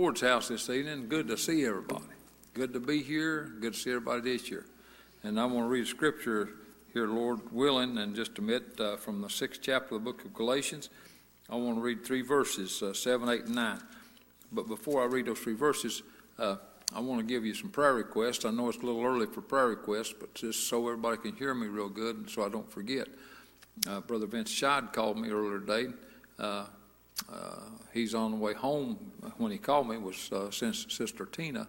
Lord's house this evening. Good to see everybody. Good to be here. Good to see everybody this year. And I want to read scripture here, Lord willing, in just a minute uh, from the sixth chapter of the book of Galatians. I want to read three verses, uh, 7, 8, and 9. But before I read those three verses, uh, I want to give you some prayer requests. I know it's a little early for prayer requests, but just so everybody can hear me real good and so I don't forget. Uh, Brother Vince Scheid called me earlier today. Uh, he's on the way home when he called me was uh, Sister Tina,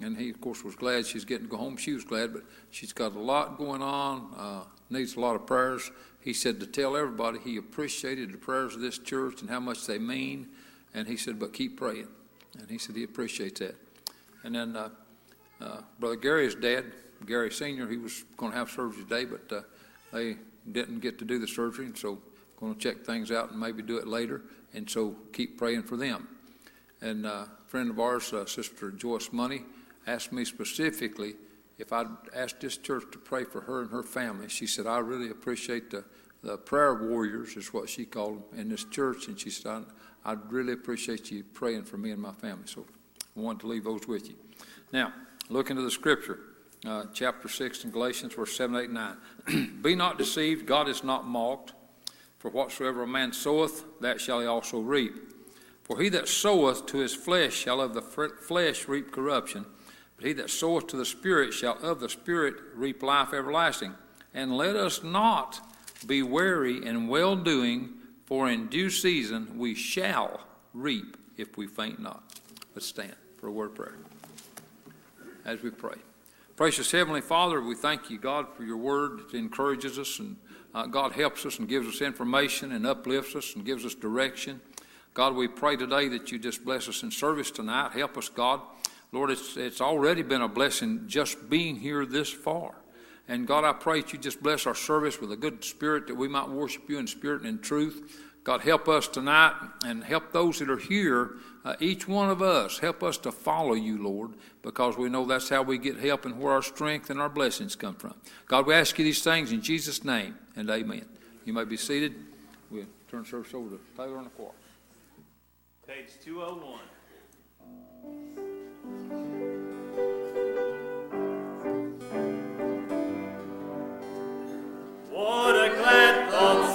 and he of course was glad she's getting to go home. She was glad, but she's got a lot going on, uh, needs a lot of prayers. He said to tell everybody he appreciated the prayers of this church and how much they mean, and he said, but keep praying, and he said he appreciates that. And then Brother Gary's dad, Gary Senior, he was going to have surgery today, but they didn't get to do the surgery, and so going to check things out and maybe do it later and so keep praying for them. And uh, a friend of ours, uh, Sister Joyce Money, asked me specifically if I'd ask this church to pray for her and her family. She said, I really appreciate the, the prayer warriors, is what she called them, in this church. And she said, I'd really appreciate you praying for me and my family. So I wanted to leave those with you. Now, look into the scripture. Uh, chapter 6 in Galatians, verse 7, 8, 9. Be not deceived, God is not mocked. For whatsoever a man soweth, that shall he also reap. For he that soweth to his flesh shall of the flesh reap corruption, but he that soweth to the Spirit shall of the Spirit reap life everlasting. And let us not be weary in well doing, for in due season we shall reap if we faint not. Let's stand for a word of prayer as we pray. Precious Heavenly Father, we thank you, God, for your word that encourages us and uh, God helps us and gives us information and uplifts us and gives us direction. God, we pray today that you just bless us in service tonight. Help us, God. Lord, it's, it's already been a blessing just being here this far. And God, I pray that you just bless our service with a good spirit that we might worship you in spirit and in truth. God, help us tonight and help those that are here, uh, each one of us, help us to follow you, Lord, because we know that's how we get help and where our strength and our blessings come from. God, we ask you these things in Jesus' name and amen. You may be seated. We'll turn service over to Taylor and the choir. Page 201. What a glad thought,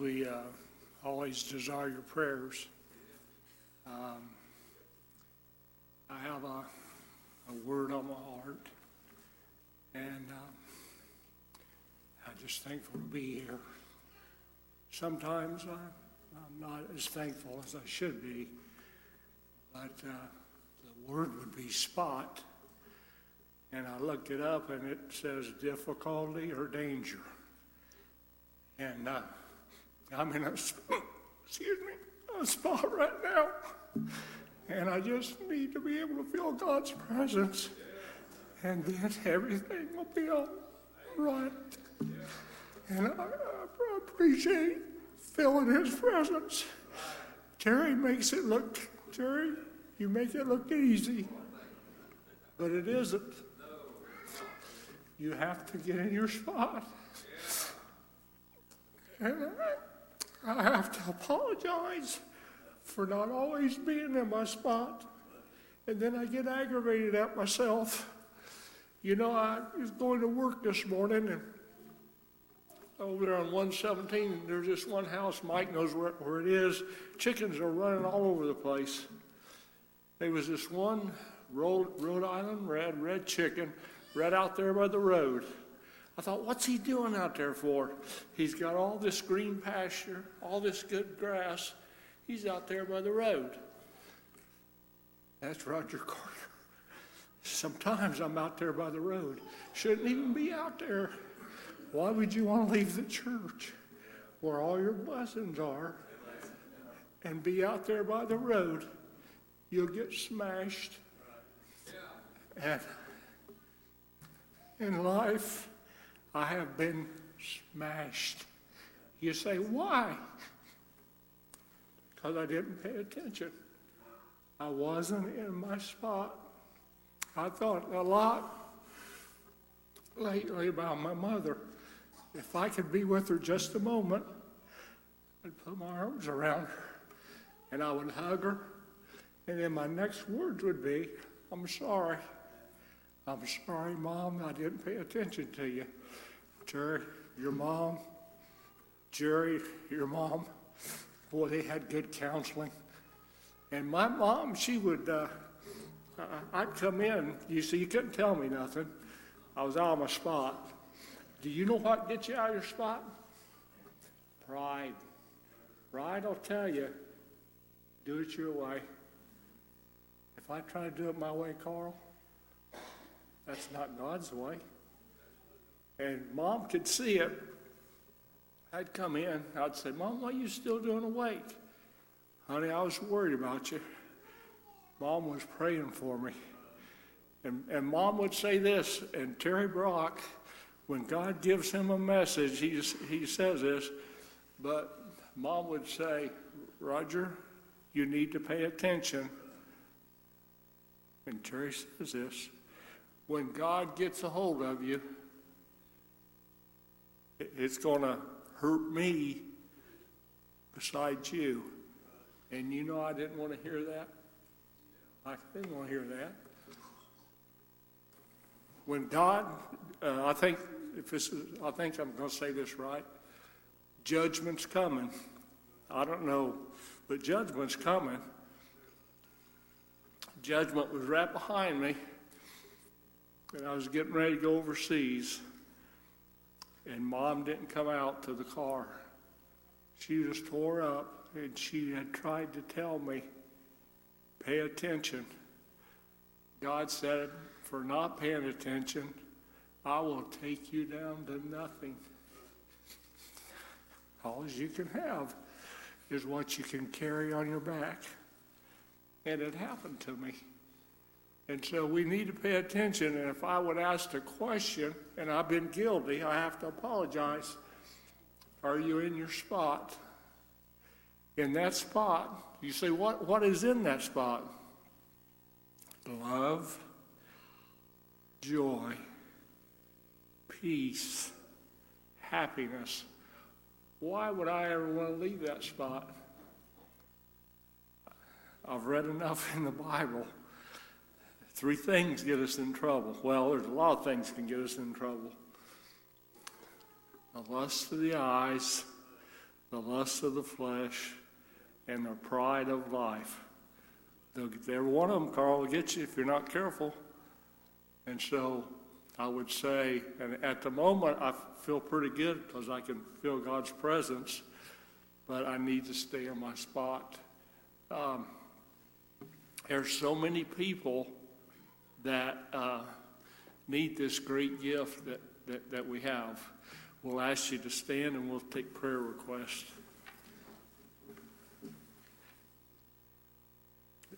We uh, always desire your prayers. Um, I have a, a word on my heart, and um, I'm just thankful to be here. Sometimes I, I'm not as thankful as I should be, but uh, the word would be spot. And I looked it up, and it says difficulty or danger. And uh, I'm in a, excuse me, a spot right now. And I just need to be able to feel God's presence. And then everything will be all right. And I, I appreciate feeling His presence. Terry makes it look, Terry, you make it look easy. But it isn't. You have to get in your spot. And I, I have to apologize for not always being in my spot. And then I get aggravated at myself. You know, I was going to work this morning and over there on 117, there's this one house, Mike knows where, where it is. Chickens are running all over the place. There was this one Rhode, Rhode Island red, red chicken right out there by the road. I thought, what's he doing out there for? He's got all this green pasture, all this good grass. He's out there by the road. That's Roger Carter. Sometimes I'm out there by the road. Shouldn't even be out there. Why would you want to leave the church where all your blessings are and be out there by the road? You'll get smashed. And in life, I have been smashed. You say, why? Because I didn't pay attention. I wasn't in my spot. I thought a lot lately about my mother. If I could be with her just a moment, I'd put my arms around her and I would hug her. And then my next words would be, I'm sorry. I'm sorry, Mom, I didn't pay attention to you. Jerry, your mom, Jerry, your mom, boy, they had good counseling. And my mom, she would, uh, I'd come in, you see, you couldn't tell me nothing. I was out of my spot. Do you know what gets you out of your spot? Pride. Pride, I'll tell you, do it your way. If I try to do it my way, Carl, that's not God's way. And mom could see it. I'd come in, I'd say, Mom, why are you still doing awake? Honey, I was worried about you. Mom was praying for me. And, and mom would say this, and Terry Brock, when God gives him a message, he, he says this, but mom would say, Roger, you need to pay attention. And Terry says this, when God gets a hold of you, it's going to hurt me besides you. And you know, I didn't want to hear that. I didn't want to hear that. When God, uh, I think if this is, I think I'm going to say this right. Judgment's coming. I don't know, but judgment's coming. Judgment was right behind me, and I was getting ready to go overseas and mom didn't come out to the car. She was tore up, and she had tried to tell me, pay attention. God said, for not paying attention, I will take you down to nothing. All you can have is what you can carry on your back. And it happened to me. And so we need to pay attention, and if I would ask a question, and I've been guilty, I have to apologize. Are you in your spot? In that spot, you say, what, what is in that spot? Love, joy, peace, happiness. Why would I ever want to leave that spot? I've read enough in the Bible. Three things get us in trouble. Well, there's a lot of things can get us in trouble. The lust of the eyes, the lust of the flesh, and the pride of life. Every one of them, Carl, will get you if you're not careful. And so I would say, and at the moment, I feel pretty good because I can feel God's presence, but I need to stay in my spot. Um, there's so many people that uh, need this great gift that, that, that we have. We'll ask you to stand and we'll take prayer requests.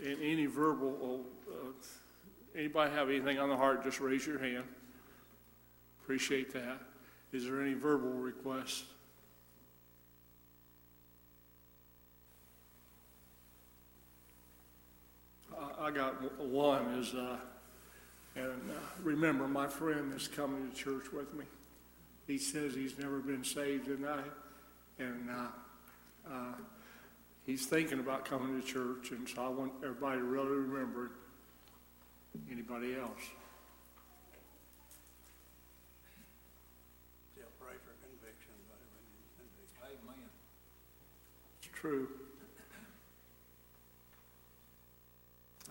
And any verbal, uh, anybody have anything on the heart, just raise your hand. Appreciate that. Is there any verbal requests? I- I got one is, uh, and uh, remember, my friend is coming to church with me. He says he's never been saved, and I, and uh, uh, he's thinking about coming to church, and so I want everybody to really remember it. Anybody else? Still pray for conviction, but conviction. Amen. It's true.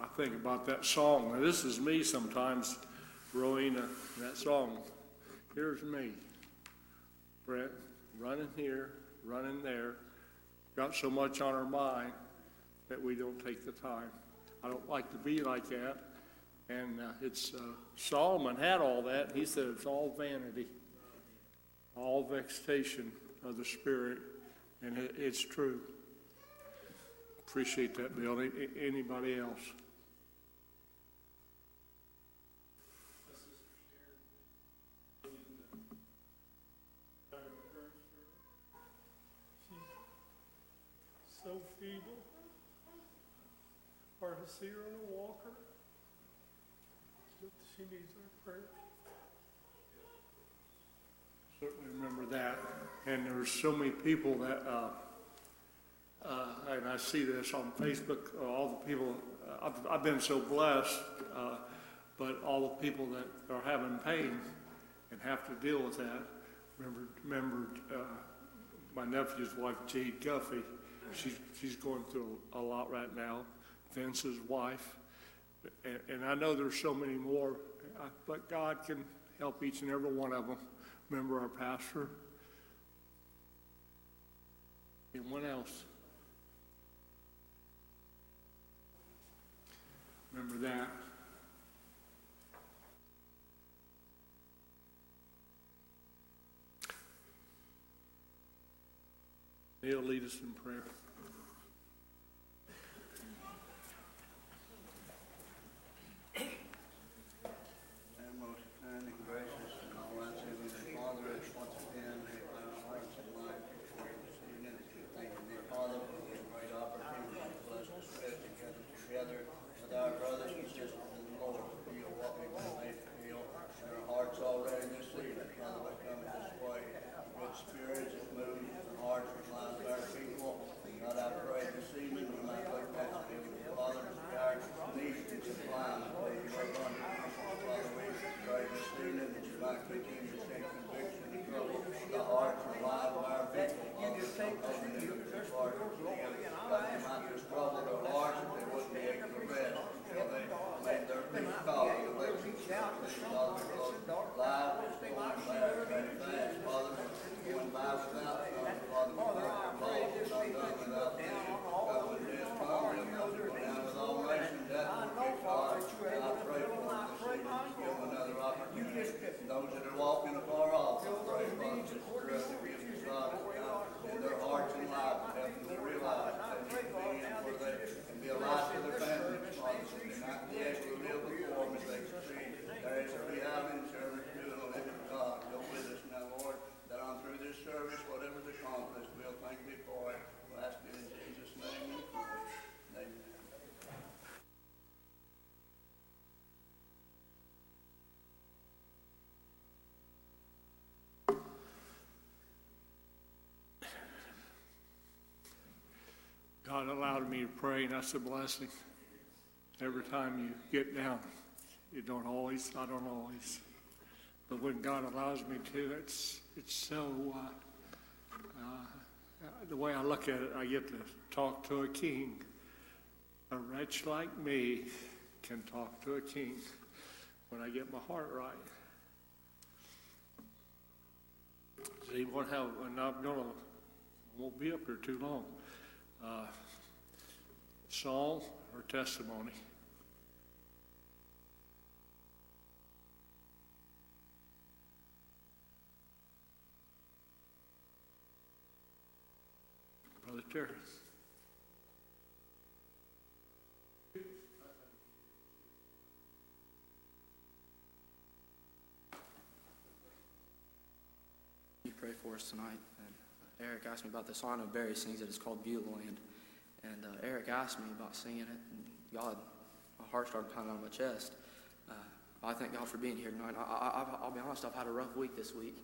I think about that song. Now, this is me sometimes, Rowena, that song. Here's me. Brent, running here, running there. Got so much on our mind that we don't take the time. I don't like to be like that. And uh, it's, uh, Solomon had all that. He said it's all vanity, all vexation of the spirit. And it, it's true. Appreciate that, Bill. Anybody else? So feeble. Hard to see her in a walker. But she needs our prayer. Certainly remember that. And there were so many people that, uh, uh, and I see this on Facebook, uh, all the people, uh, I've, I've been so blessed, uh, but all the people that are having pain and have to deal with that. Remember, remember uh, my nephew's wife, Jade Guffey. She's, she's going through a lot right now. Vince's wife. And, and I know there's so many more, uh, but God can help each and every one of them. Remember our pastor? Anyone else? Remember that? He'll lead us in prayer. Me to pray, and that's a blessing. Every time you get down, you don't always, I don't always. But when God allows me to, it's, it's so, uh, uh, the way I look at it, I get to talk to a king. A wretch like me can talk to a king when I get my heart right. See, what have, and I'm gonna, won't be up here too long. Uh, Song her testimony? Brother Terry. You pray for us tonight. And Eric asked me about the song of Barry sings it. It's called Beulah Land. And uh, Eric asked me about singing it. And God, my heart started pounding on my chest. Uh, I thank God for being here tonight. I, I, I, I'll be honest, I've had a rough week this week.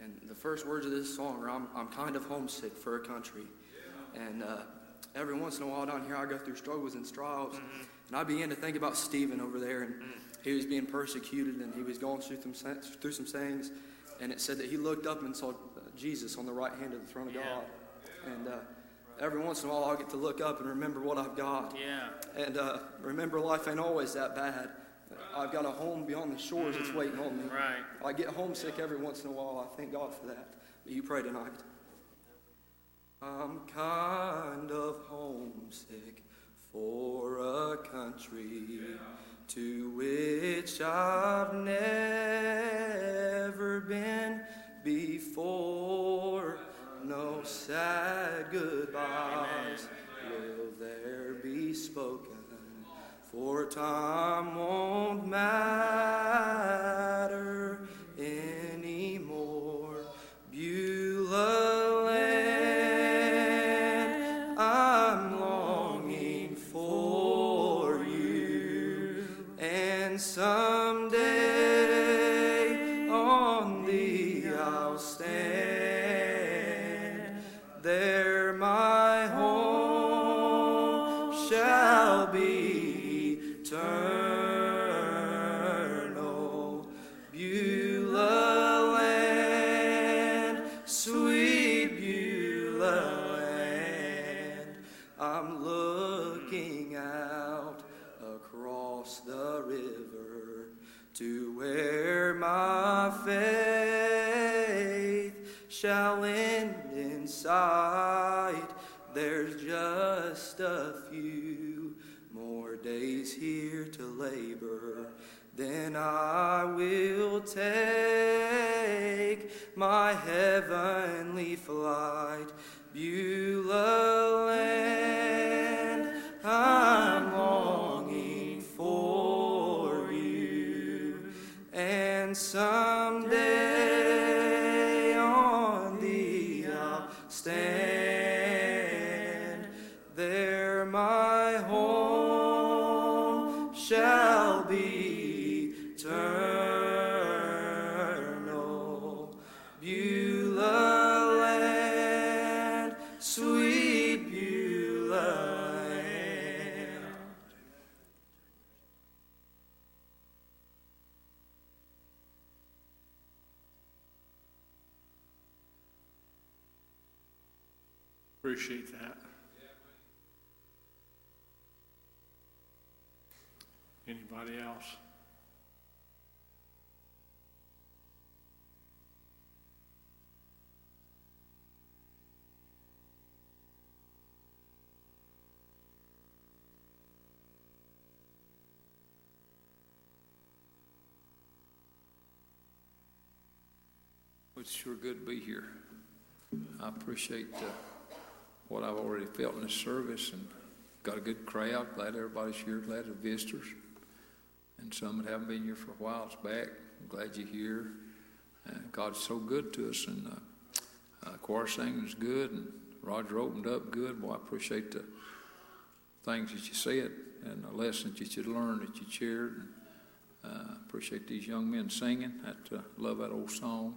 And the first words of this song are I'm, I'm kind of homesick for a country. And uh, every once in a while down here, I go through struggles and trials. And I began to think about Stephen over there. And he was being persecuted and he was going through some, through some things. And it said that he looked up and saw uh, Jesus on the right hand of the throne of God. And uh, every once in a while, I'll get to look up and remember what I've got. Yeah. And uh, remember, life ain't always that bad. I've got a home beyond the shores that's waiting on me. Right. I get homesick every once in a while. I thank God for that. But you pray tonight. I'm kind of homesick for a country to which I've never been before. No sad goodbyes will there be spoken, for time won't matter looking out across the river to where my faith shall end in sight. There's just a few more days here to labor. Then I will take my heavenly flight. Beulah land, It's sure good to be here. I appreciate uh, what I've already felt in this service and got a good crowd. Glad everybody's here. Glad the visitors. and some that haven't been here for a while. It's back. I'm glad you're here. God's so good to us, and uh, uh, choir singing is good, and Roger opened up good. Boy, I appreciate the things that you said and the lessons that you learned that you shared. And, uh, appreciate these young men singing. I uh, love that old song.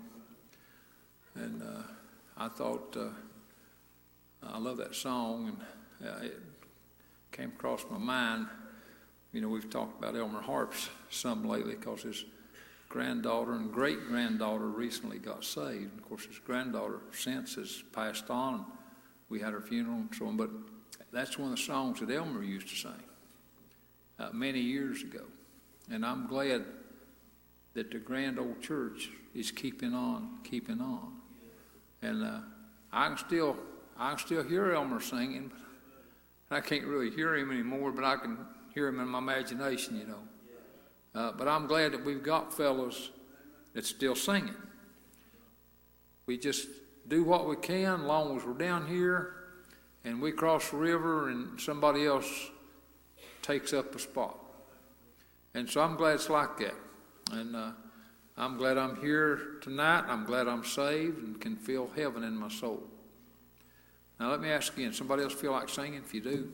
And uh, I thought uh, I love that song, and uh, it came across my mind. You know, we've talked about Elmer Harps some lately because his granddaughter and great granddaughter recently got saved. And of course, his granddaughter since has passed on. We had her funeral and so on. But that's one of the songs that Elmer used to sing uh, many years ago. And I'm glad that the grand old church is keeping on, keeping on. And uh, I can still, I can still hear Elmer singing. I can't really hear him anymore, but I can hear him in my imagination, you know. Uh, but I'm glad that we've got fellows that's still singing. We just do what we can, long as we're down here and we cross the river and somebody else takes up a spot. And so I'm glad it's like that. And uh, I'm glad I'm here tonight. I'm glad I'm saved and can feel heaven in my soul. Now, let me ask again somebody else feel like singing? If you do,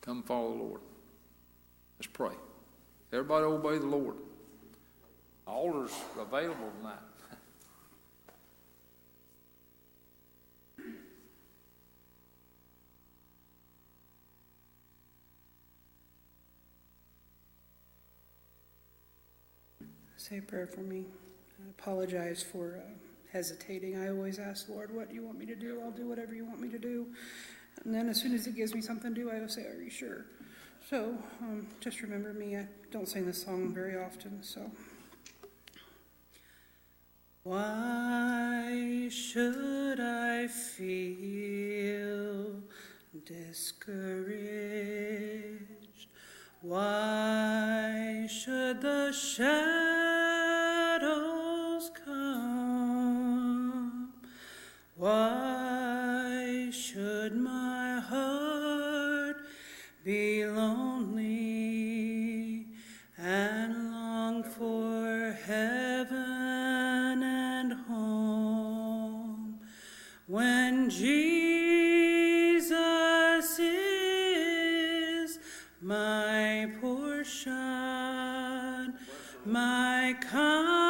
come follow the Lord. Let's pray. Everybody obey the Lord. Altar's available tonight. Say a prayer for me. I apologize for uh, hesitating. I always ask, Lord, what do you want me to do? I'll do whatever you want me to do. And then as soon as He gives me something to do, I will say, Are you sure? So um, just remember me. I don't sing this song very often, so. Why should I feel discouraged? Why should the shadows come? Why should my heart be lonely and long for heaven my constant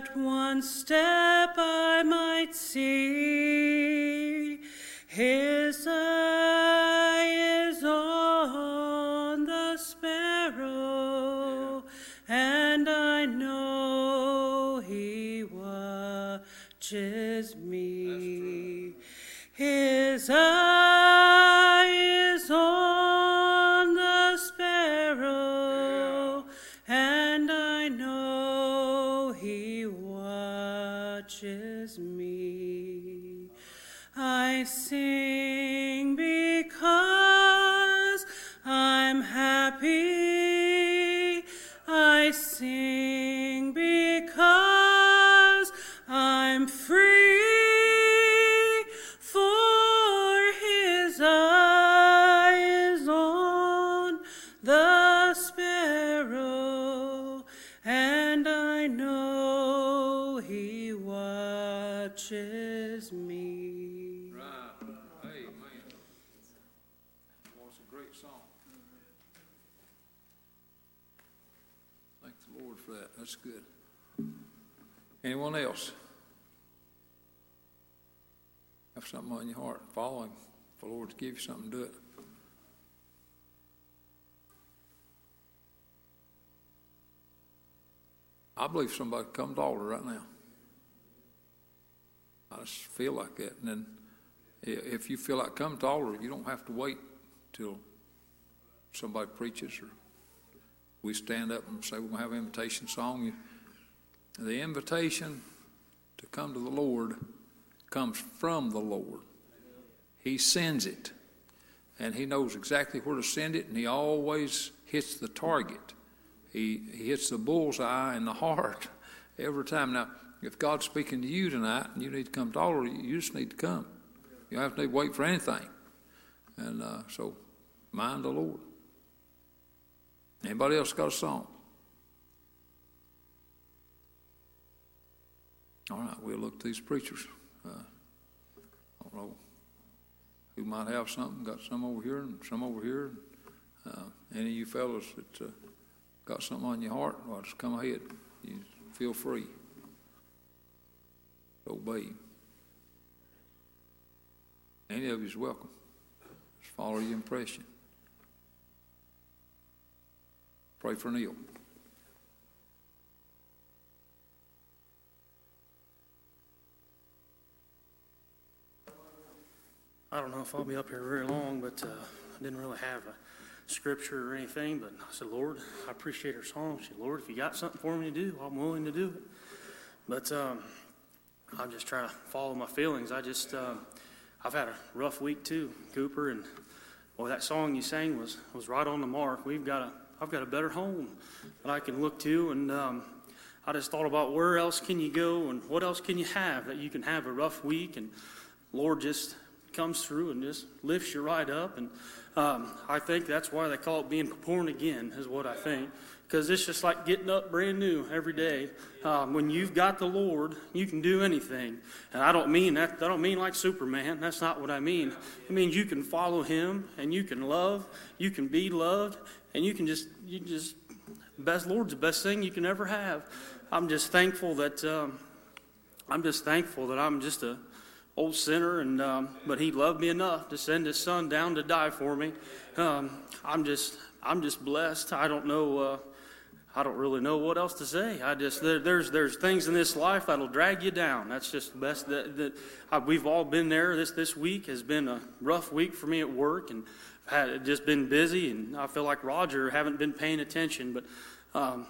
but one step I might see. His eye is on the sparrow, and I know he watches To give you something, do it. I believe somebody come to altar right now. I just feel like that. And then if you feel like come to altar, you don't have to wait till somebody preaches or we stand up and say we're going to have an invitation song. The invitation to come to the Lord comes from the Lord. He sends it, and He knows exactly where to send it, and He always hits the target. He, he hits the bullseye in the heart every time. Now, if God's speaking to you tonight and you need to come to altar, you just need to come. You don't have to wait for anything. And uh, so, mind the Lord. Anybody else got a song? All right, we'll look to these preachers. Uh, I don't know who might have something. Got some over here and some over here. Uh, any of you fellows that uh, got something on your heart, well, just come ahead. You feel free. Obey. Any of you is welcome. Just follow your impression. Pray for Neil. I don't know if I'll be up here very long, but uh, I didn't really have a scripture or anything. But I said, Lord, I appreciate her song. She said, Lord, if you got something for me to do, I'm willing to do it. But um, I'm just trying to follow my feelings. I just, um, I've had a rough week too, Cooper, and boy, that song you sang was was right on the mark. We've got a, I've got a better home that I can look to, and um, I just thought about where else can you go and what else can you have that you can have a rough week, and Lord just comes through and just lifts you right up. And um, I think that's why they call it being born again, is what I think. Because it's just like getting up brand new every day. Um, when you've got the Lord, you can do anything. And I don't mean that, I don't mean like Superman. That's not what I mean. It means you can follow Him and you can love, you can be loved, and you can just, you just, best Lord's the best thing you can ever have. I'm just thankful that, um, I'm just thankful that I'm just a, old sinner, and um, but He loved me enough to send His Son down to die for me. Um, I'm just I'm just blessed. I don't know. Uh, I don't really know what else to say. I just there, there's there's things in this life that'll drag you down. That's just the best that, that I, we've all been there. This this week has been a rough week for me at work, and I've had just been busy, and I feel like Roger haven't been paying attention, but. Um,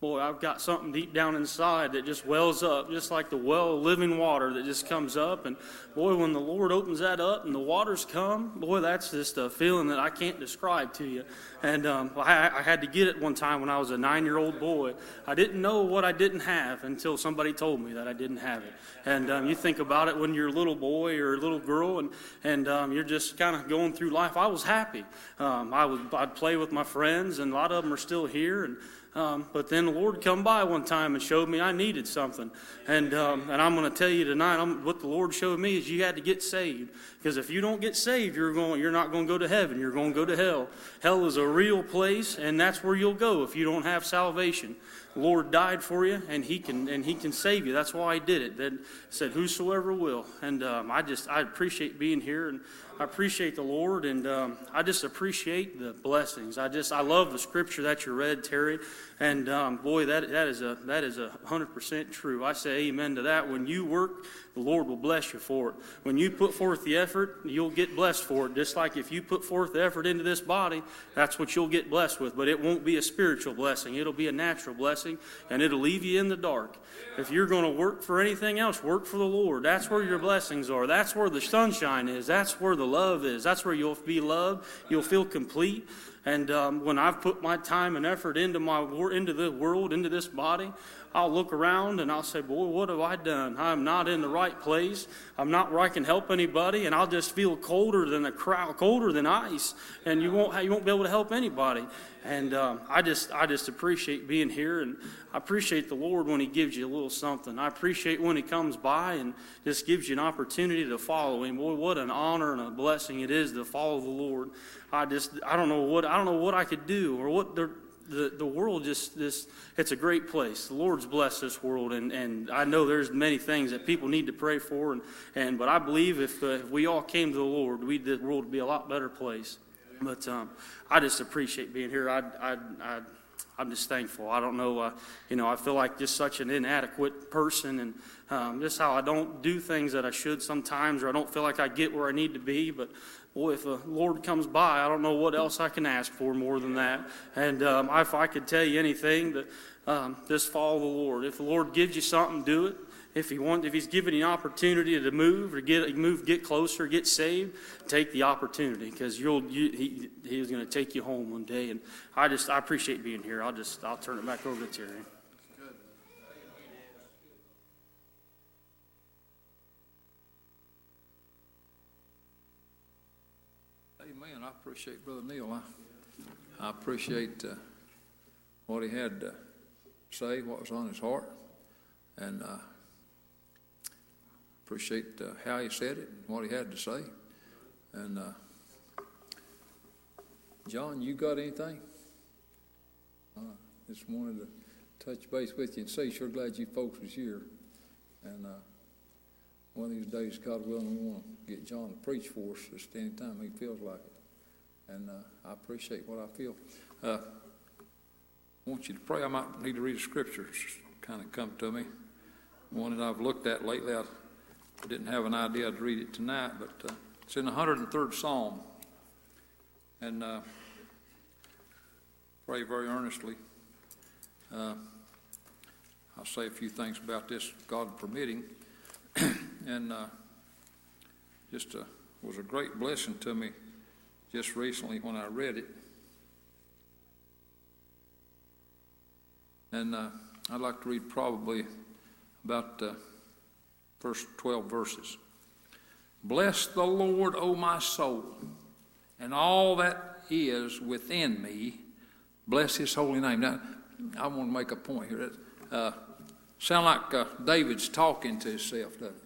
Boy, I've got something deep down inside that just wells up, just like the well of living water that just comes up. And boy, when the Lord opens that up and the waters come, boy, that's just a feeling that I can't describe to you. And um, I, I had to get it one time when I was a nine year old boy. I didn't know what I didn't have until somebody told me that I didn't have it. And um, you think about it when you're a little boy or a little girl and, and um, you're just kind of going through life. I was happy. Um, I would, I'd play with my friends, and a lot of them are still here. And um, but then the Lord come by one time and showed me I needed something, and um, and I'm going to tell you tonight, I'm, what the Lord showed me is you had to get saved. Because if you don't get saved, you're going, you're not going to go to heaven. You're going to go to hell. Hell is a real place, and that's where you'll go if you don't have salvation. Lord died for you, and He can and He can save you. That's why He did it. That said, whosoever will. And um, I just I appreciate being here, and I appreciate the Lord, and um, I just appreciate the blessings. I just I love the scripture that you read, Terry. And um, boy, that, that is a that is a hundred percent true. I say amen to that. When you work, the Lord will bless you for it. When you put forth the effort, you'll get blessed for it. Just like if you put forth the effort into this body, that's what you'll get blessed with. But it won't be a spiritual blessing. It'll be a natural blessing, and it'll leave you in the dark. If you're going to work for anything else, work for the Lord. That's where your blessings are. That's where the sunshine is. That's where the love is. That's where you'll be loved. You'll feel complete. And um, when I've put my time and effort into my into the world, into this body, I'll look around and I'll say, "Boy, what have I done? I'm not in the right place. I'm not where I can help anybody." And I'll just feel colder than a crowd, colder than ice, and you won't you won't be able to help anybody. And um, I just I just appreciate being here, and I appreciate the Lord when He gives you a little something. I appreciate when He comes by and just gives you an opportunity to follow Him. Boy, what an honor and a blessing it is to follow the Lord. I just I don't know what I don't know what I could do or what the the, the world just this it's a great place. The lord's blessed this world and, and i know there's many things that people need to pray for and, and but i believe if, uh, if we all came to the lord we the world would be a lot better place. But um, i just appreciate being here. I, I, I I'm just thankful. I don't know, uh, you know, I feel like just such an inadequate person and um, just how I don't do things that I should sometimes, or I don't feel like I get where I need to be. But boy, if the Lord comes by, I don't know what else I can ask for more than that. And um, if I could tell you anything, that um, just follow the Lord. If the Lord gives you something, do it. If he wants, if he's given an opportunity to move or get move, get closer, get saved, take the opportunity because you'll you, he he's going to take you home one day. And I just I appreciate being here. I'll just I'll turn it back over to Terry. Amen. I appreciate Brother Neil. I, I appreciate uh, what he had to say, what was on his heart, and uh, appreciate uh, how he said it and what he had to say. And uh, John, you got anything? Uh, just wanted to touch base with you and say, sure glad you folks was here. And uh, one of these days, God willing, we want to get John to preach for us just any time he feels like it. And uh, I appreciate what I feel. Uh, I want you to pray. I might need to read a scripture. It's kind of come to me. One that I've looked at lately. I didn't have an idea to read it tonight, but uh, it's in the 103rd Psalm. And uh, pray very earnestly. Uh, I'll say a few things about this, God permitting. and uh, just uh, was a great blessing to me just recently when I read it. And uh, I'd like to read probably about first 12 verses. Bless the Lord, O my soul, and all that is within me. Bless his holy name. Now, I want to make a point here. Uh, sound like uh, David's talking to himself, doesn't it?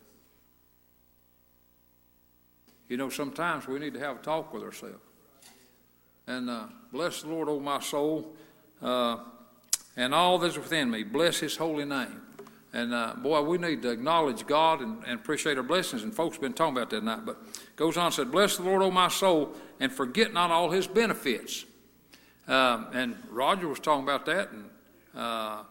You know, sometimes we need to have a talk with ourselves. And uh, bless the Lord, O my soul, uh, and all that's within me. Bless his holy name. And uh, boy, we need to acknowledge God and, and, appreciate our blessings. And folks have been talking about that tonight. But goes on and said, Bless the Lord, O my soul, and forget not all his benefits. Um, and Roger was talking about that, and uh,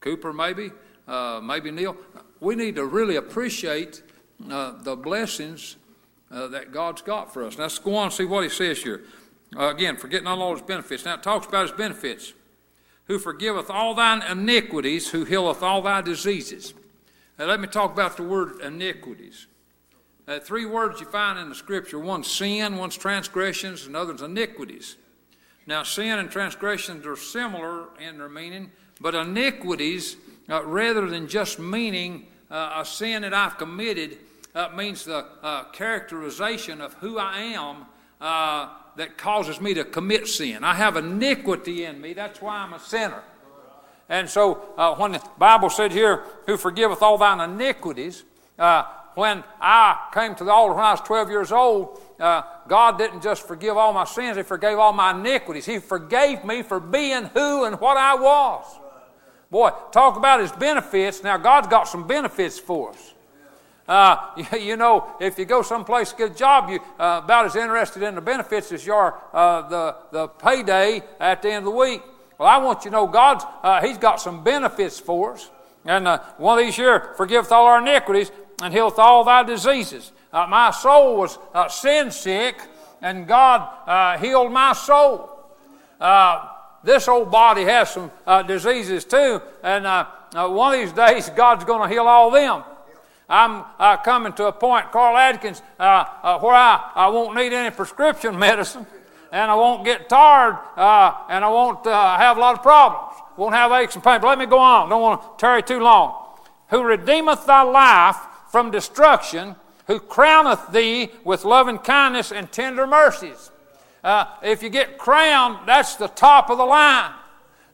Cooper maybe, uh, maybe Neil. We need to really appreciate uh, the blessings uh, that God's got for us. Now, let's go on and see what he says here. Uh, again, forget not all his benefits. Now, it talks about his benefits who forgiveth all thine iniquities, who healeth all thy diseases. Now, let me talk about the word iniquities. Three words you find in the scripture one's sin, one's transgressions, and others iniquities. Now, sin and transgressions are similar in their meaning, but iniquities, uh, rather than just meaning uh, a sin that I've committed, uh, means the uh, characterization of who I am uh, that causes me to commit sin. I have iniquity in me. That's why I'm a sinner. And so uh, when the Bible said here, who forgiveth all thine iniquities, uh, when I came to the altar when I was 12 years old, uh, God didn't just forgive all my sins, He forgave all my iniquities. He forgave me for being who and what I was. Boy, talk about His benefits. Now, God's got some benefits for us. Uh, you, know, if you go someplace to get a job, you're uh, about as interested in the benefits as you are uh, the, the payday at the end of the week. Well, I want you to know God's, uh, He's got some benefits for us. And uh, one of these here, forgiveth all our iniquities and healeth all thy diseases. Uh, my soul was uh, sin sick, and God uh, healed my soul. Uh, this old body has some uh, diseases too, and uh, one of these days God's going to heal all them. I'm uh, coming to a point, Carl Adkins, uh, uh, where I, I won't need any prescription medicine, and I won't get tired, and I won't have a lot of problems. Won't have aches and pains. But let me go on. Don't want to tarry too long. Who redeemeth thy life from destruction, who crowneth thee with loving kindness and tender mercies. Uh, if you get crowned, that's the top of the line.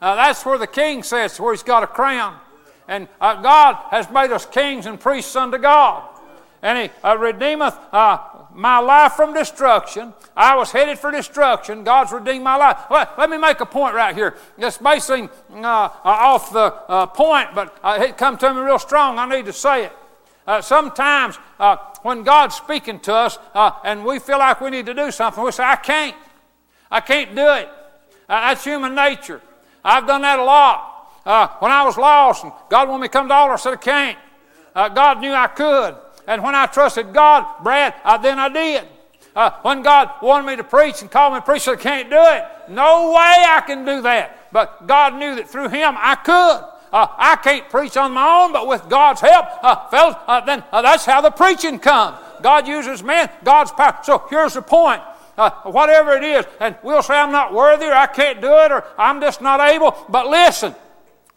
Uh, that's where the king sits, where he's got a crown. And uh, God has made us kings and priests unto God. And he uh, redeemeth uh, my life from destruction. I was headed for destruction. God's redeemed my life. Let, let me make a point right here. It's basing uh, uh, off the uh, point, but uh, it come to me real strong. I need to say it. Uh, sometimes uh, when God's speaking to us and we feel like we need to do something, we say, I can't. I can't do it. that's human nature. I've done that a lot. When I was lost and God wanted me to come to altar, I said, I can't. God knew I could. And when I trusted God, Brad, I, then I did. Uh, when God wanted me to preach and called me to preach, I said, I can't do it. No way I can do that. But God knew that through Him I could. Uh, I can't preach on my own, but with God's help, uh, fellas, uh, then uh, that's how the preaching comes. God uses men, God's power. So here's the point. Uh, whatever it is, and we'll say I'm not worthy, or I can't do it, or I'm just not able. But listen,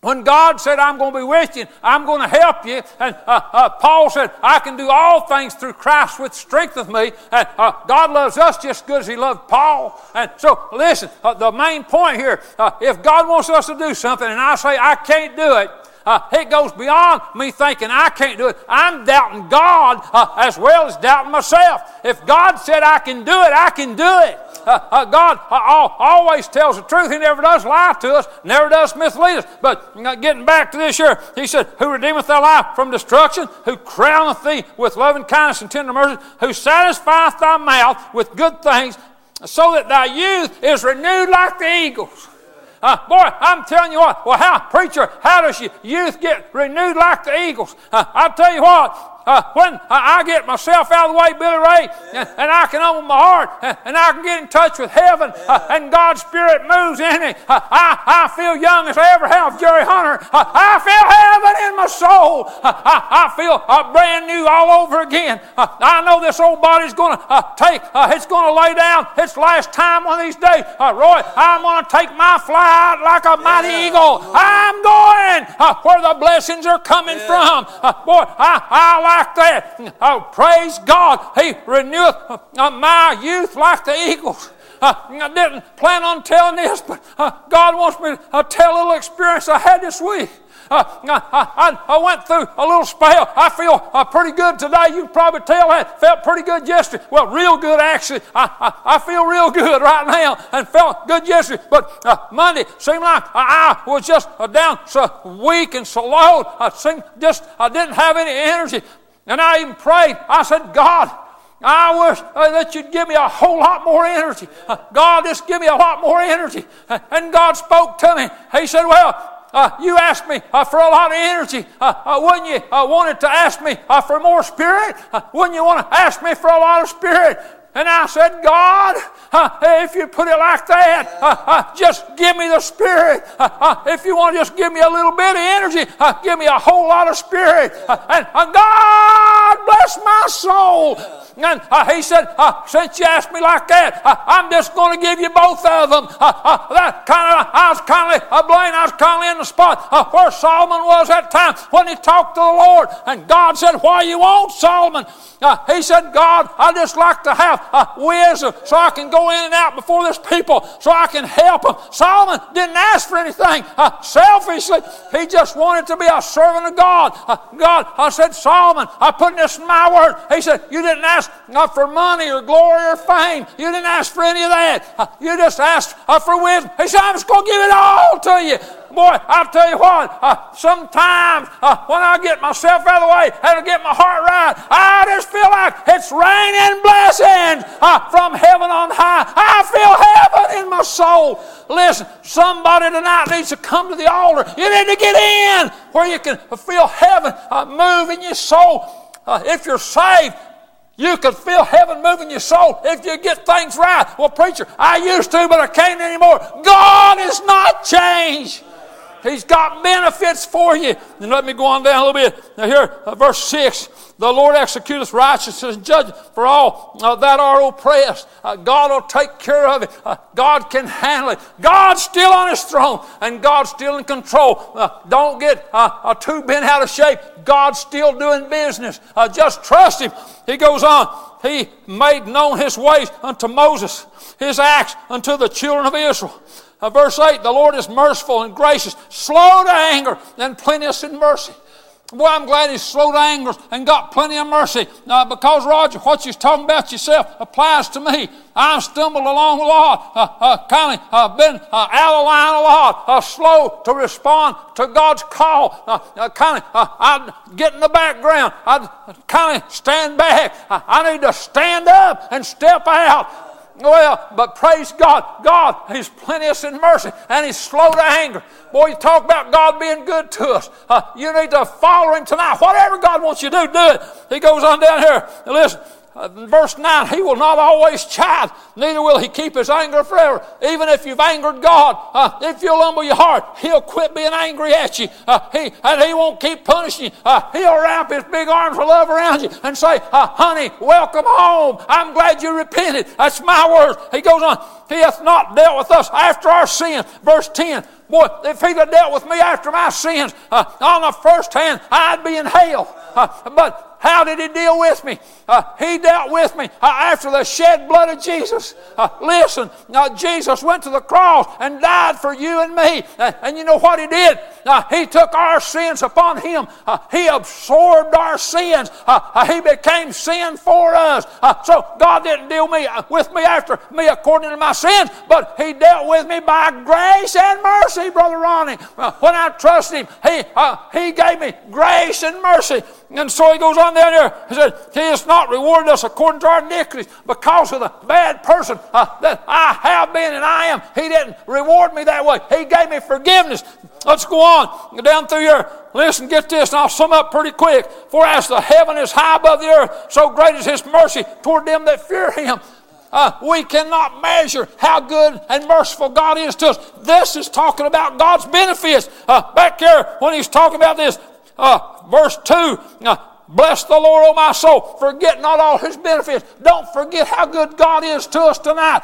when God said, I'm going to be with you, I'm going to help you, and uh, uh, Paul said, I can do all things through Christ which strengtheneth me, and uh, God loves us just as good as He loved Paul. And so, listen, uh, the main point here uh, if God wants us to do something, and I say, I can't do it, uh, it goes beyond me thinking I can't do it. I'm doubting God uh, as well as doubting myself. If God said I can do it, I can do it. Uh, uh God uh, always tells the truth. He never does lie to us, never does mislead us. But getting back to this here, he said, Who redeemeth thy life from destruction, who crowneth thee with loving kindness and tender mercy, who satisfieth thy mouth with good things, so that thy youth is renewed like the eagles. Uh, boy, I'm telling you what. Well, how, preacher, how does your youth get renewed like the eagles? Uh, I'll tell you what uh, when I get myself out of the way, Billy Ray, and, and I can open my heart and, and, I can get in touch with heaven uh, and God's Spirit moves in me, uh, I, I feel young as I ever have, Jerry Hunter. I feel heaven my soul. Uh, I, I feel uh, brand new all over again. I know this old body's going to take, it's going to lay down its last time one of these days. Roy, I'm going to take my flight like a mighty yeah. eagle. I'm going where the blessings are coming yeah. from. boy, I, I like that. Oh, praise God. He reneweth uh, my youth like the eagles. Uh, I didn't plan on telling this, but uh, God wants me to uh, tell a little experience I had this week. Uh, I, I, went through a little spell. I feel uh, pretty good today. You can probably tell that. Felt pretty good yesterday. Well, real good actually. I, I, I feel real good right now and felt good yesterday. But uh, Monday seemed like I was just uh, down so weak and so low. I seemed just I didn't have any energy. And I even prayed. I said, God, I wish uh, that you'd give me a whole lot more energy. Uh, God, just give me a lot more energy. Uh, and God spoke to me. He said, Well, uh, you asked me uh, for a lot of energy. Uh, wouldn't you wanted to ask me for more spirit? wouldn't you want to ask me for a lot of spirit? And I said, God, uh, if you put it like that, uh, uh, just give me the Spirit. if you want to just give me a little bit of energy, give me a whole lot of Spirit. and God bless my soul. And uh, he said, uh, since you asked me like that, uh, I'm just going to give you both of them. that kind of, I was kind of, uh, Blaine, I was kind of in the spot where Solomon was that time when he talked to the Lord. And God said, why you want Solomon? he said, God, I just like to have Uh, uh, wisdom so I can go in and out before this people so I can help them. Solomon didn't ask for anything uh, selfishly. He just wanted to be a servant of God. God, I said, Solomon, I put this in my word. He said, you didn't ask not for money or glory or fame. You didn't ask for any of that. You just asked for wisdom. He said, I'm just going to give it all to you. Boy, I'll tell you what, uh, sometimes uh, when I get myself out of the way and I get my heart right, I just feel like it's raining blessings uh, from heaven on high. I feel heaven in my soul. Listen, somebody tonight needs to come to the altar. You need to get in where you can feel heaven uh, move in your soul. Uh, if you're saved, you can feel heaven moving your soul if you get things right. Well, preacher, I used to, but I can't anymore. God is not changed. He's got benefits for you. And let me go on down a little bit. Now, here, uh, verse 6 The Lord executeth righteousness and judgment for all uh, that are oppressed. Uh, God will take care of it. Uh, God can handle it. God's still on his throne, and God's still in control. Uh, don't get uh, too bent out of shape. God's still doing business. just trust him. He goes on. He made known his ways unto Moses, his acts unto the children of Israel. Uh, verse 8 The Lord is merciful and gracious, slow to anger, and plenteous in mercy. Boy, I'm glad he's slow to anger and got plenty of mercy. Uh, because, Roger, what you're talking about yourself applies to me. I've stumbled along a lot, uh, uh, kind of uh, been uh, out of line a lot, uh, slow to respond to God's call. Uh, kind of, I'd get in the background. I'd kind of stand back. I need to stand up and step out. Well, but praise God. God, He's plenteous in mercy and He's slow to anger. Boy, you talk about God being good to us. Uh, you need to follow Him tonight. Whatever God wants you to do, do it. He goes on down here. Listen, verse 9, he will not always chide, neither will he keep his anger forever. Even if you've angered God, uh, if you'll humble your heart, he'll quit being angry at you. Uh, he, and he won't keep punishing you. Uh, he'll wrap his big arms of love around you and say, uh, honey, welcome home. I'm glad you repented. That's my words. He goes on, he hath not dealt with us after our sin. Verse 10, Boy, if he'd have dealt with me after my sins, uh, on the first hand, I'd be in hell. But how did he deal with me? Uh, he dealt with me uh, after the shed blood of Jesus. Uh, listen, uh, Jesus went to the cross and died for you and me. Uh, and you know what he did? Uh, he took our sins upon him. he absorbed our sins. he became sin for us. so God didn't deal me with me after me according to my sins, but he dealt with me by grace and mercy, Brother Ronnie. when I trust him, he, he gave me grace and mercy. And so he goes on down there. He said, He has not rewarded us according to our iniquities because of the bad person uh, that I have been and I am. He didn't reward me that way. He gave me forgiveness. Let's go on down through here. Listen, get this, and I'll sum up pretty quick. For as the heaven is high above the earth, so great is his mercy toward them that fear him. Uh, we cannot measure how good and merciful God is to us. This is talking about God's benefits. Uh, back there, when he's talking about this, uh, verse 2 uh, Bless the Lord, O my soul. Forget not all his benefits. Don't forget how good God is to us tonight.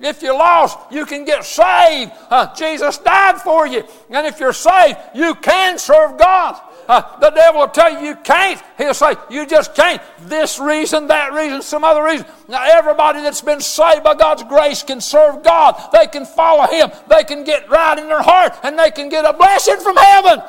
If you're lost, you can get saved. Uh, Jesus died for you. And if you're saved, you can serve God. Uh, the devil will tell you you can't. He'll say, You just can't. This reason, that reason, some other reason. Now, everybody that's been saved by God's grace can serve God. They can follow Him. They can get right in their heart and they can get a blessing from heaven.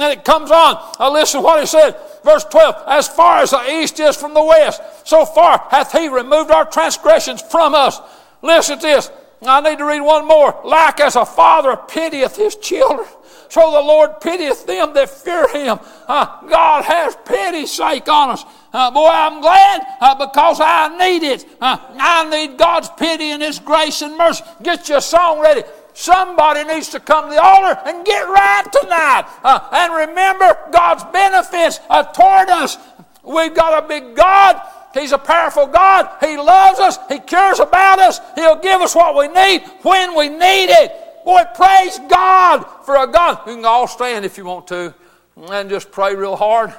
And it comes on. Uh, listen to what he said. Verse 12 As far as the east is from the west, so far hath he removed our transgressions from us. Listen to this. I need to read one more. Like as a father pitieth his children, so the Lord pitieth them that fear him. Uh, God has pity sake on us. Uh, boy, I'm glad uh, because I need it. Uh, I need God's pity and His grace and mercy. Get your song ready. Somebody needs to come to the altar and get right tonight uh, and remember God's benefits uh, toward us. We've got a big God. He's a powerful God. He loves us. He cares about us. He'll give us what we need when we need it. Boy, praise God for a God. You can all stand if you want to and just pray real hard.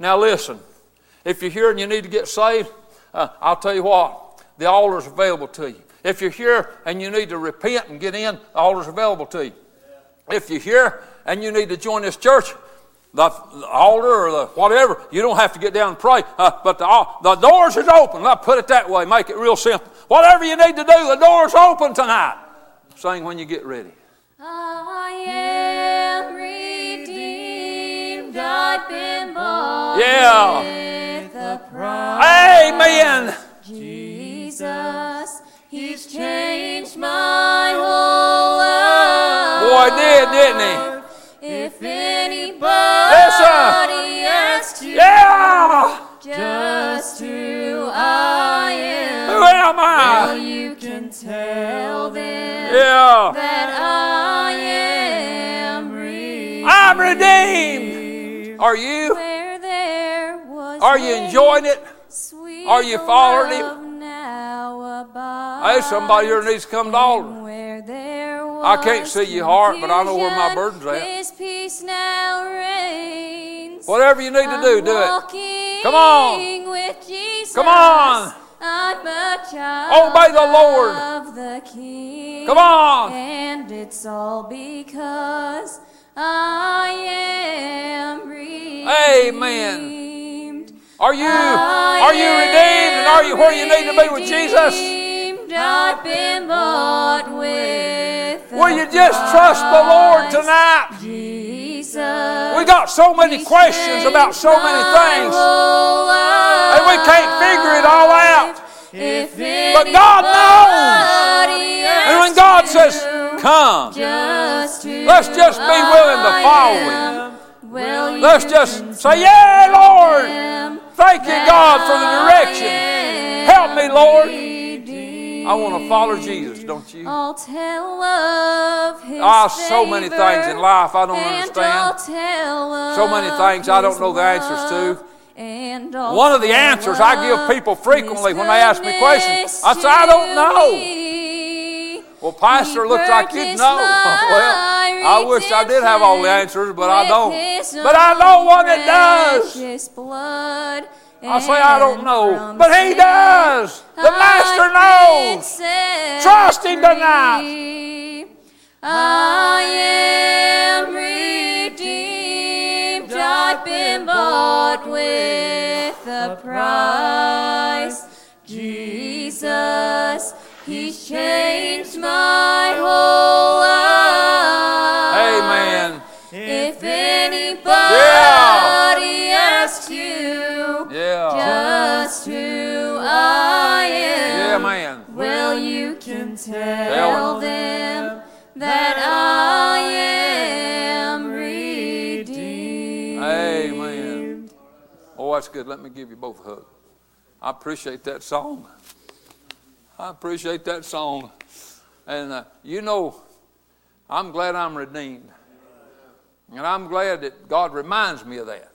Now, listen. If you're here and you need to get saved, uh, I'll tell you what, the altar's available to you. If you're here and you need to repent and get in, the altar's available to you. If you're here and you need to join this church, the, the altar or the whatever, you don't have to get down and pray. Uh, but the, the doors is open. I put it that way. Make it real simple. Whatever you need to do, the door's open tonight. Sing when you get ready. I am redeemed. I've been bought yeah. with a price. Amen. Jesus He's changed my whole life. Boy, did, didn't he? If anybody yes, asks you yeah. just who I am, who am I? Well, you can tell them Yeah. that I am redeemed. I'm redeemed. Are you? Where there was Are you enjoying it? sweet Are you following him? Love now. Hey, somebody here needs to come to altar. I can't see your heart, but I know where my burden's at. His peace now reigns. Whatever you need to do, I'm do it. Come on. With Jesus. Come on. I'm a child Obey the Lord. of the King. Come on. And it's all because I am redeemed. Amen. Are you are you redeemed and are you where you need to be with Jesus? I've been bought with Will you just trust the Lord tonight? Jesus. We got so many questions about so many things. And we can't figure it all out. But God knows. And when God says, come, let's just be willing to follow Him. Let's just say, yeah, Lord. Thank you, God, for the direction. Help me, Lord. I want to follow Jesus, don't you? I'll tell of his Ah, so many things in life I don't understand. I'll tell So many things I don't know the answers to. One of the answers I give people frequently when they ask me questions, I say, I don't know. Well, Pastor, looks like you'd know. well, I wish I did have all the answers, but I don't. But I know one that does. Blood I say I don't know, but He does. The Master knows. Trust Him tonight. I am redeemed. I've been bought with a price. Jesus, He's changed my whole Tell them that I am redeemed. Amen. Oh, that's good. Let me give you both a hug. I appreciate that song. I appreciate that song. And uh, you know, I'm glad I'm redeemed. And I'm glad that God reminds me of that.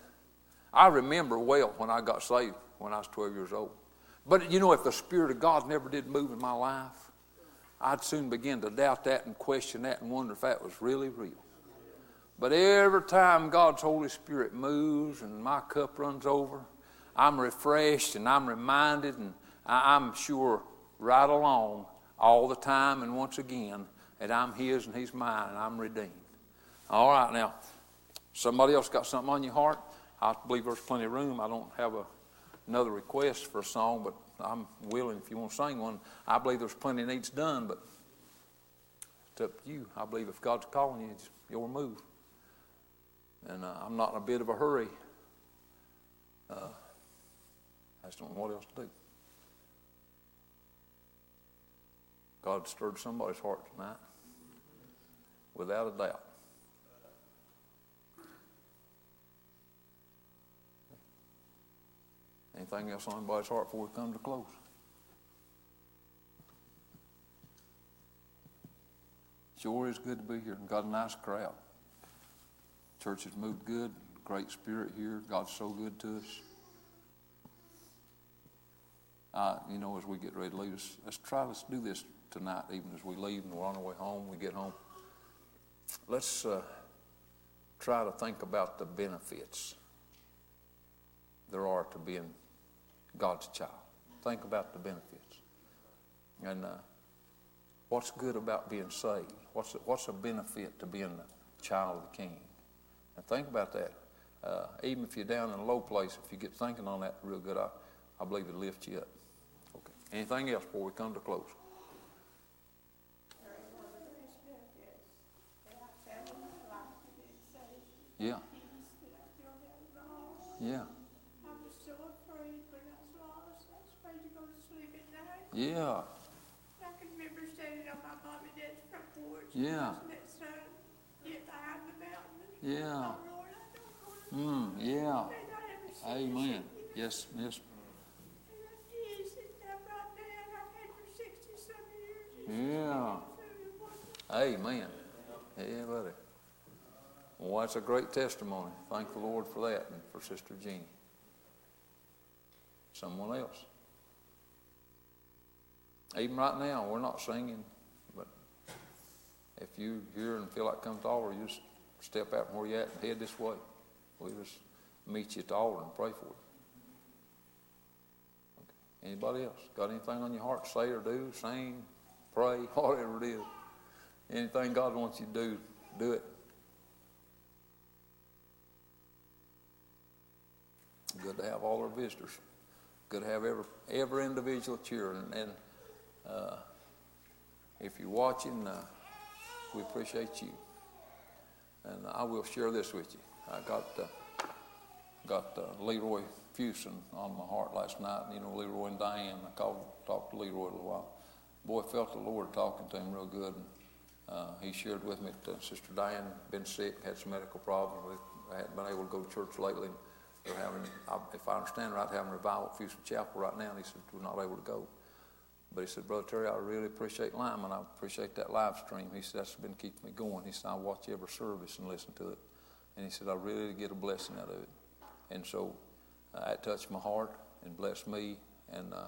I remember well when I got saved when I was 12 years old. But you know, if the Spirit of God never did move in my life, I'd soon begin to doubt that and question that and wonder if that was really real. But every time God's Holy Spirit moves and my cup runs over, I'm refreshed and I'm reminded and I'm sure right along all the time and once again that I'm His and He's mine and I'm redeemed. All right, now, somebody else got something on your heart? I believe there's plenty of room. I don't have a, another request for a song, but I'm willing if you want to sing one. I believe there's plenty needs done, but it's up to you. I believe if God's calling you, it's your move. And uh, I'm not in a bit of a hurry. Uh, I just don't know what else to do. God stirred somebody's heart tonight, without a doubt. Anything else on anybody's heart before we come to close? Sure is good to be here got a nice crowd. Church has moved good, great spirit here. God's so good to us. Uh, you know, as we get ready to leave, let's, let's try, let's do this tonight, even as we leave and we're on our way home, we get home. Let's uh, try to think about the benefits there are to being God's child. Think about the benefits. And uh, what's good about being saved? What's a, what's a benefit to being the child of the King? And think about that. Uh, even if you're down in a low place, if you get thinking on that real good, I, I believe it lifts you up. Okay. Anything else before we come to close? Yeah. Yeah. I was so afraid when I was lost. I was afraid to go to sleep at night. Yeah. I can remember standing on my mom and dad's front porch. Yeah. watching that sun get behind the mountain. Yeah. Oh, Lord, I don't want to Mm, yeah. May not ever see Amen. Yes, yes. And I is, and I'm right now, I've had for sixty-some Amen. Yeah, buddy. Well, that's a great testimony. Thank the Lord for that and for Sister Jeannie. Someone else. Even right now, we're not singing, but if you hear and feel like coming to altar, you just step out from where you're at and head this way. We'll just meet you at the altar and pray for you. Anybody else? Got anything on your heart to say or do, sing, pray, whatever it is? Anything God wants you to do, do it. Good to have all our visitors. Good to have every, every individual cheer. And, and uh, if you're watching, uh, we appreciate you. And I will share this with you. I got uh, got uh, Leroy Fuson on my heart last night. You know, Leroy and Diane. I called, talked to Leroy a little while. Boy, felt the Lord talking to him real good. And, uh, he shared with me that uh, Sister Diane been sick, had some medical problems. We hadn't been able to go to church lately. They're having, if I understand right, having revival at Fuson Chapel right now. And he said we're not able to go. But he said, Brother Terry, I really appreciate Lyman. I appreciate that live stream. He said, that's been keeping me going. He said, I watch every service and listen to it. And he said, I really get a blessing out of it. And so uh, it touched my heart and blessed me. And uh,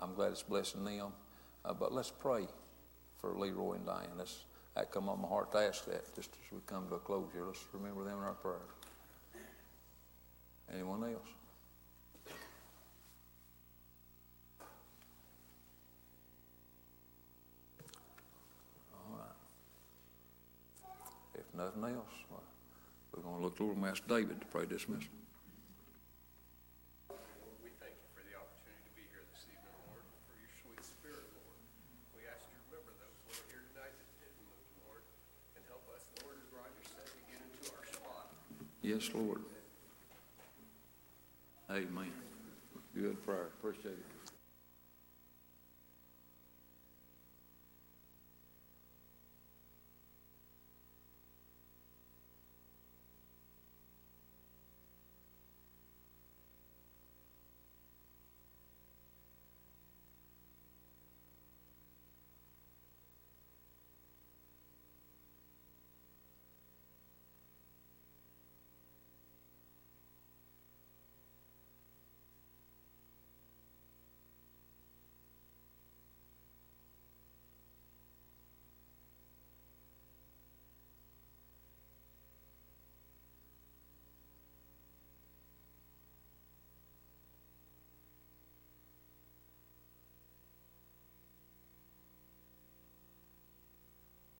I'm glad it's blessing them. Uh, but let's pray for Leroy and Diane. Let's, that come on my heart to ask that just as we come to a close here. Let's remember them in our prayers. Anyone else? All right. If nothing else, well, we're going to look over and ask David to pray dismissal. Lord, we thank you for the opportunity to be here this evening, Lord, for your sweet spirit, Lord. We ask you to remember those, Lord, here tonight that didn't move, Lord, and help us, Lord, as Roger said, to get into our spot. Yes, Lord. Amen. Good prayer. Appreciate it.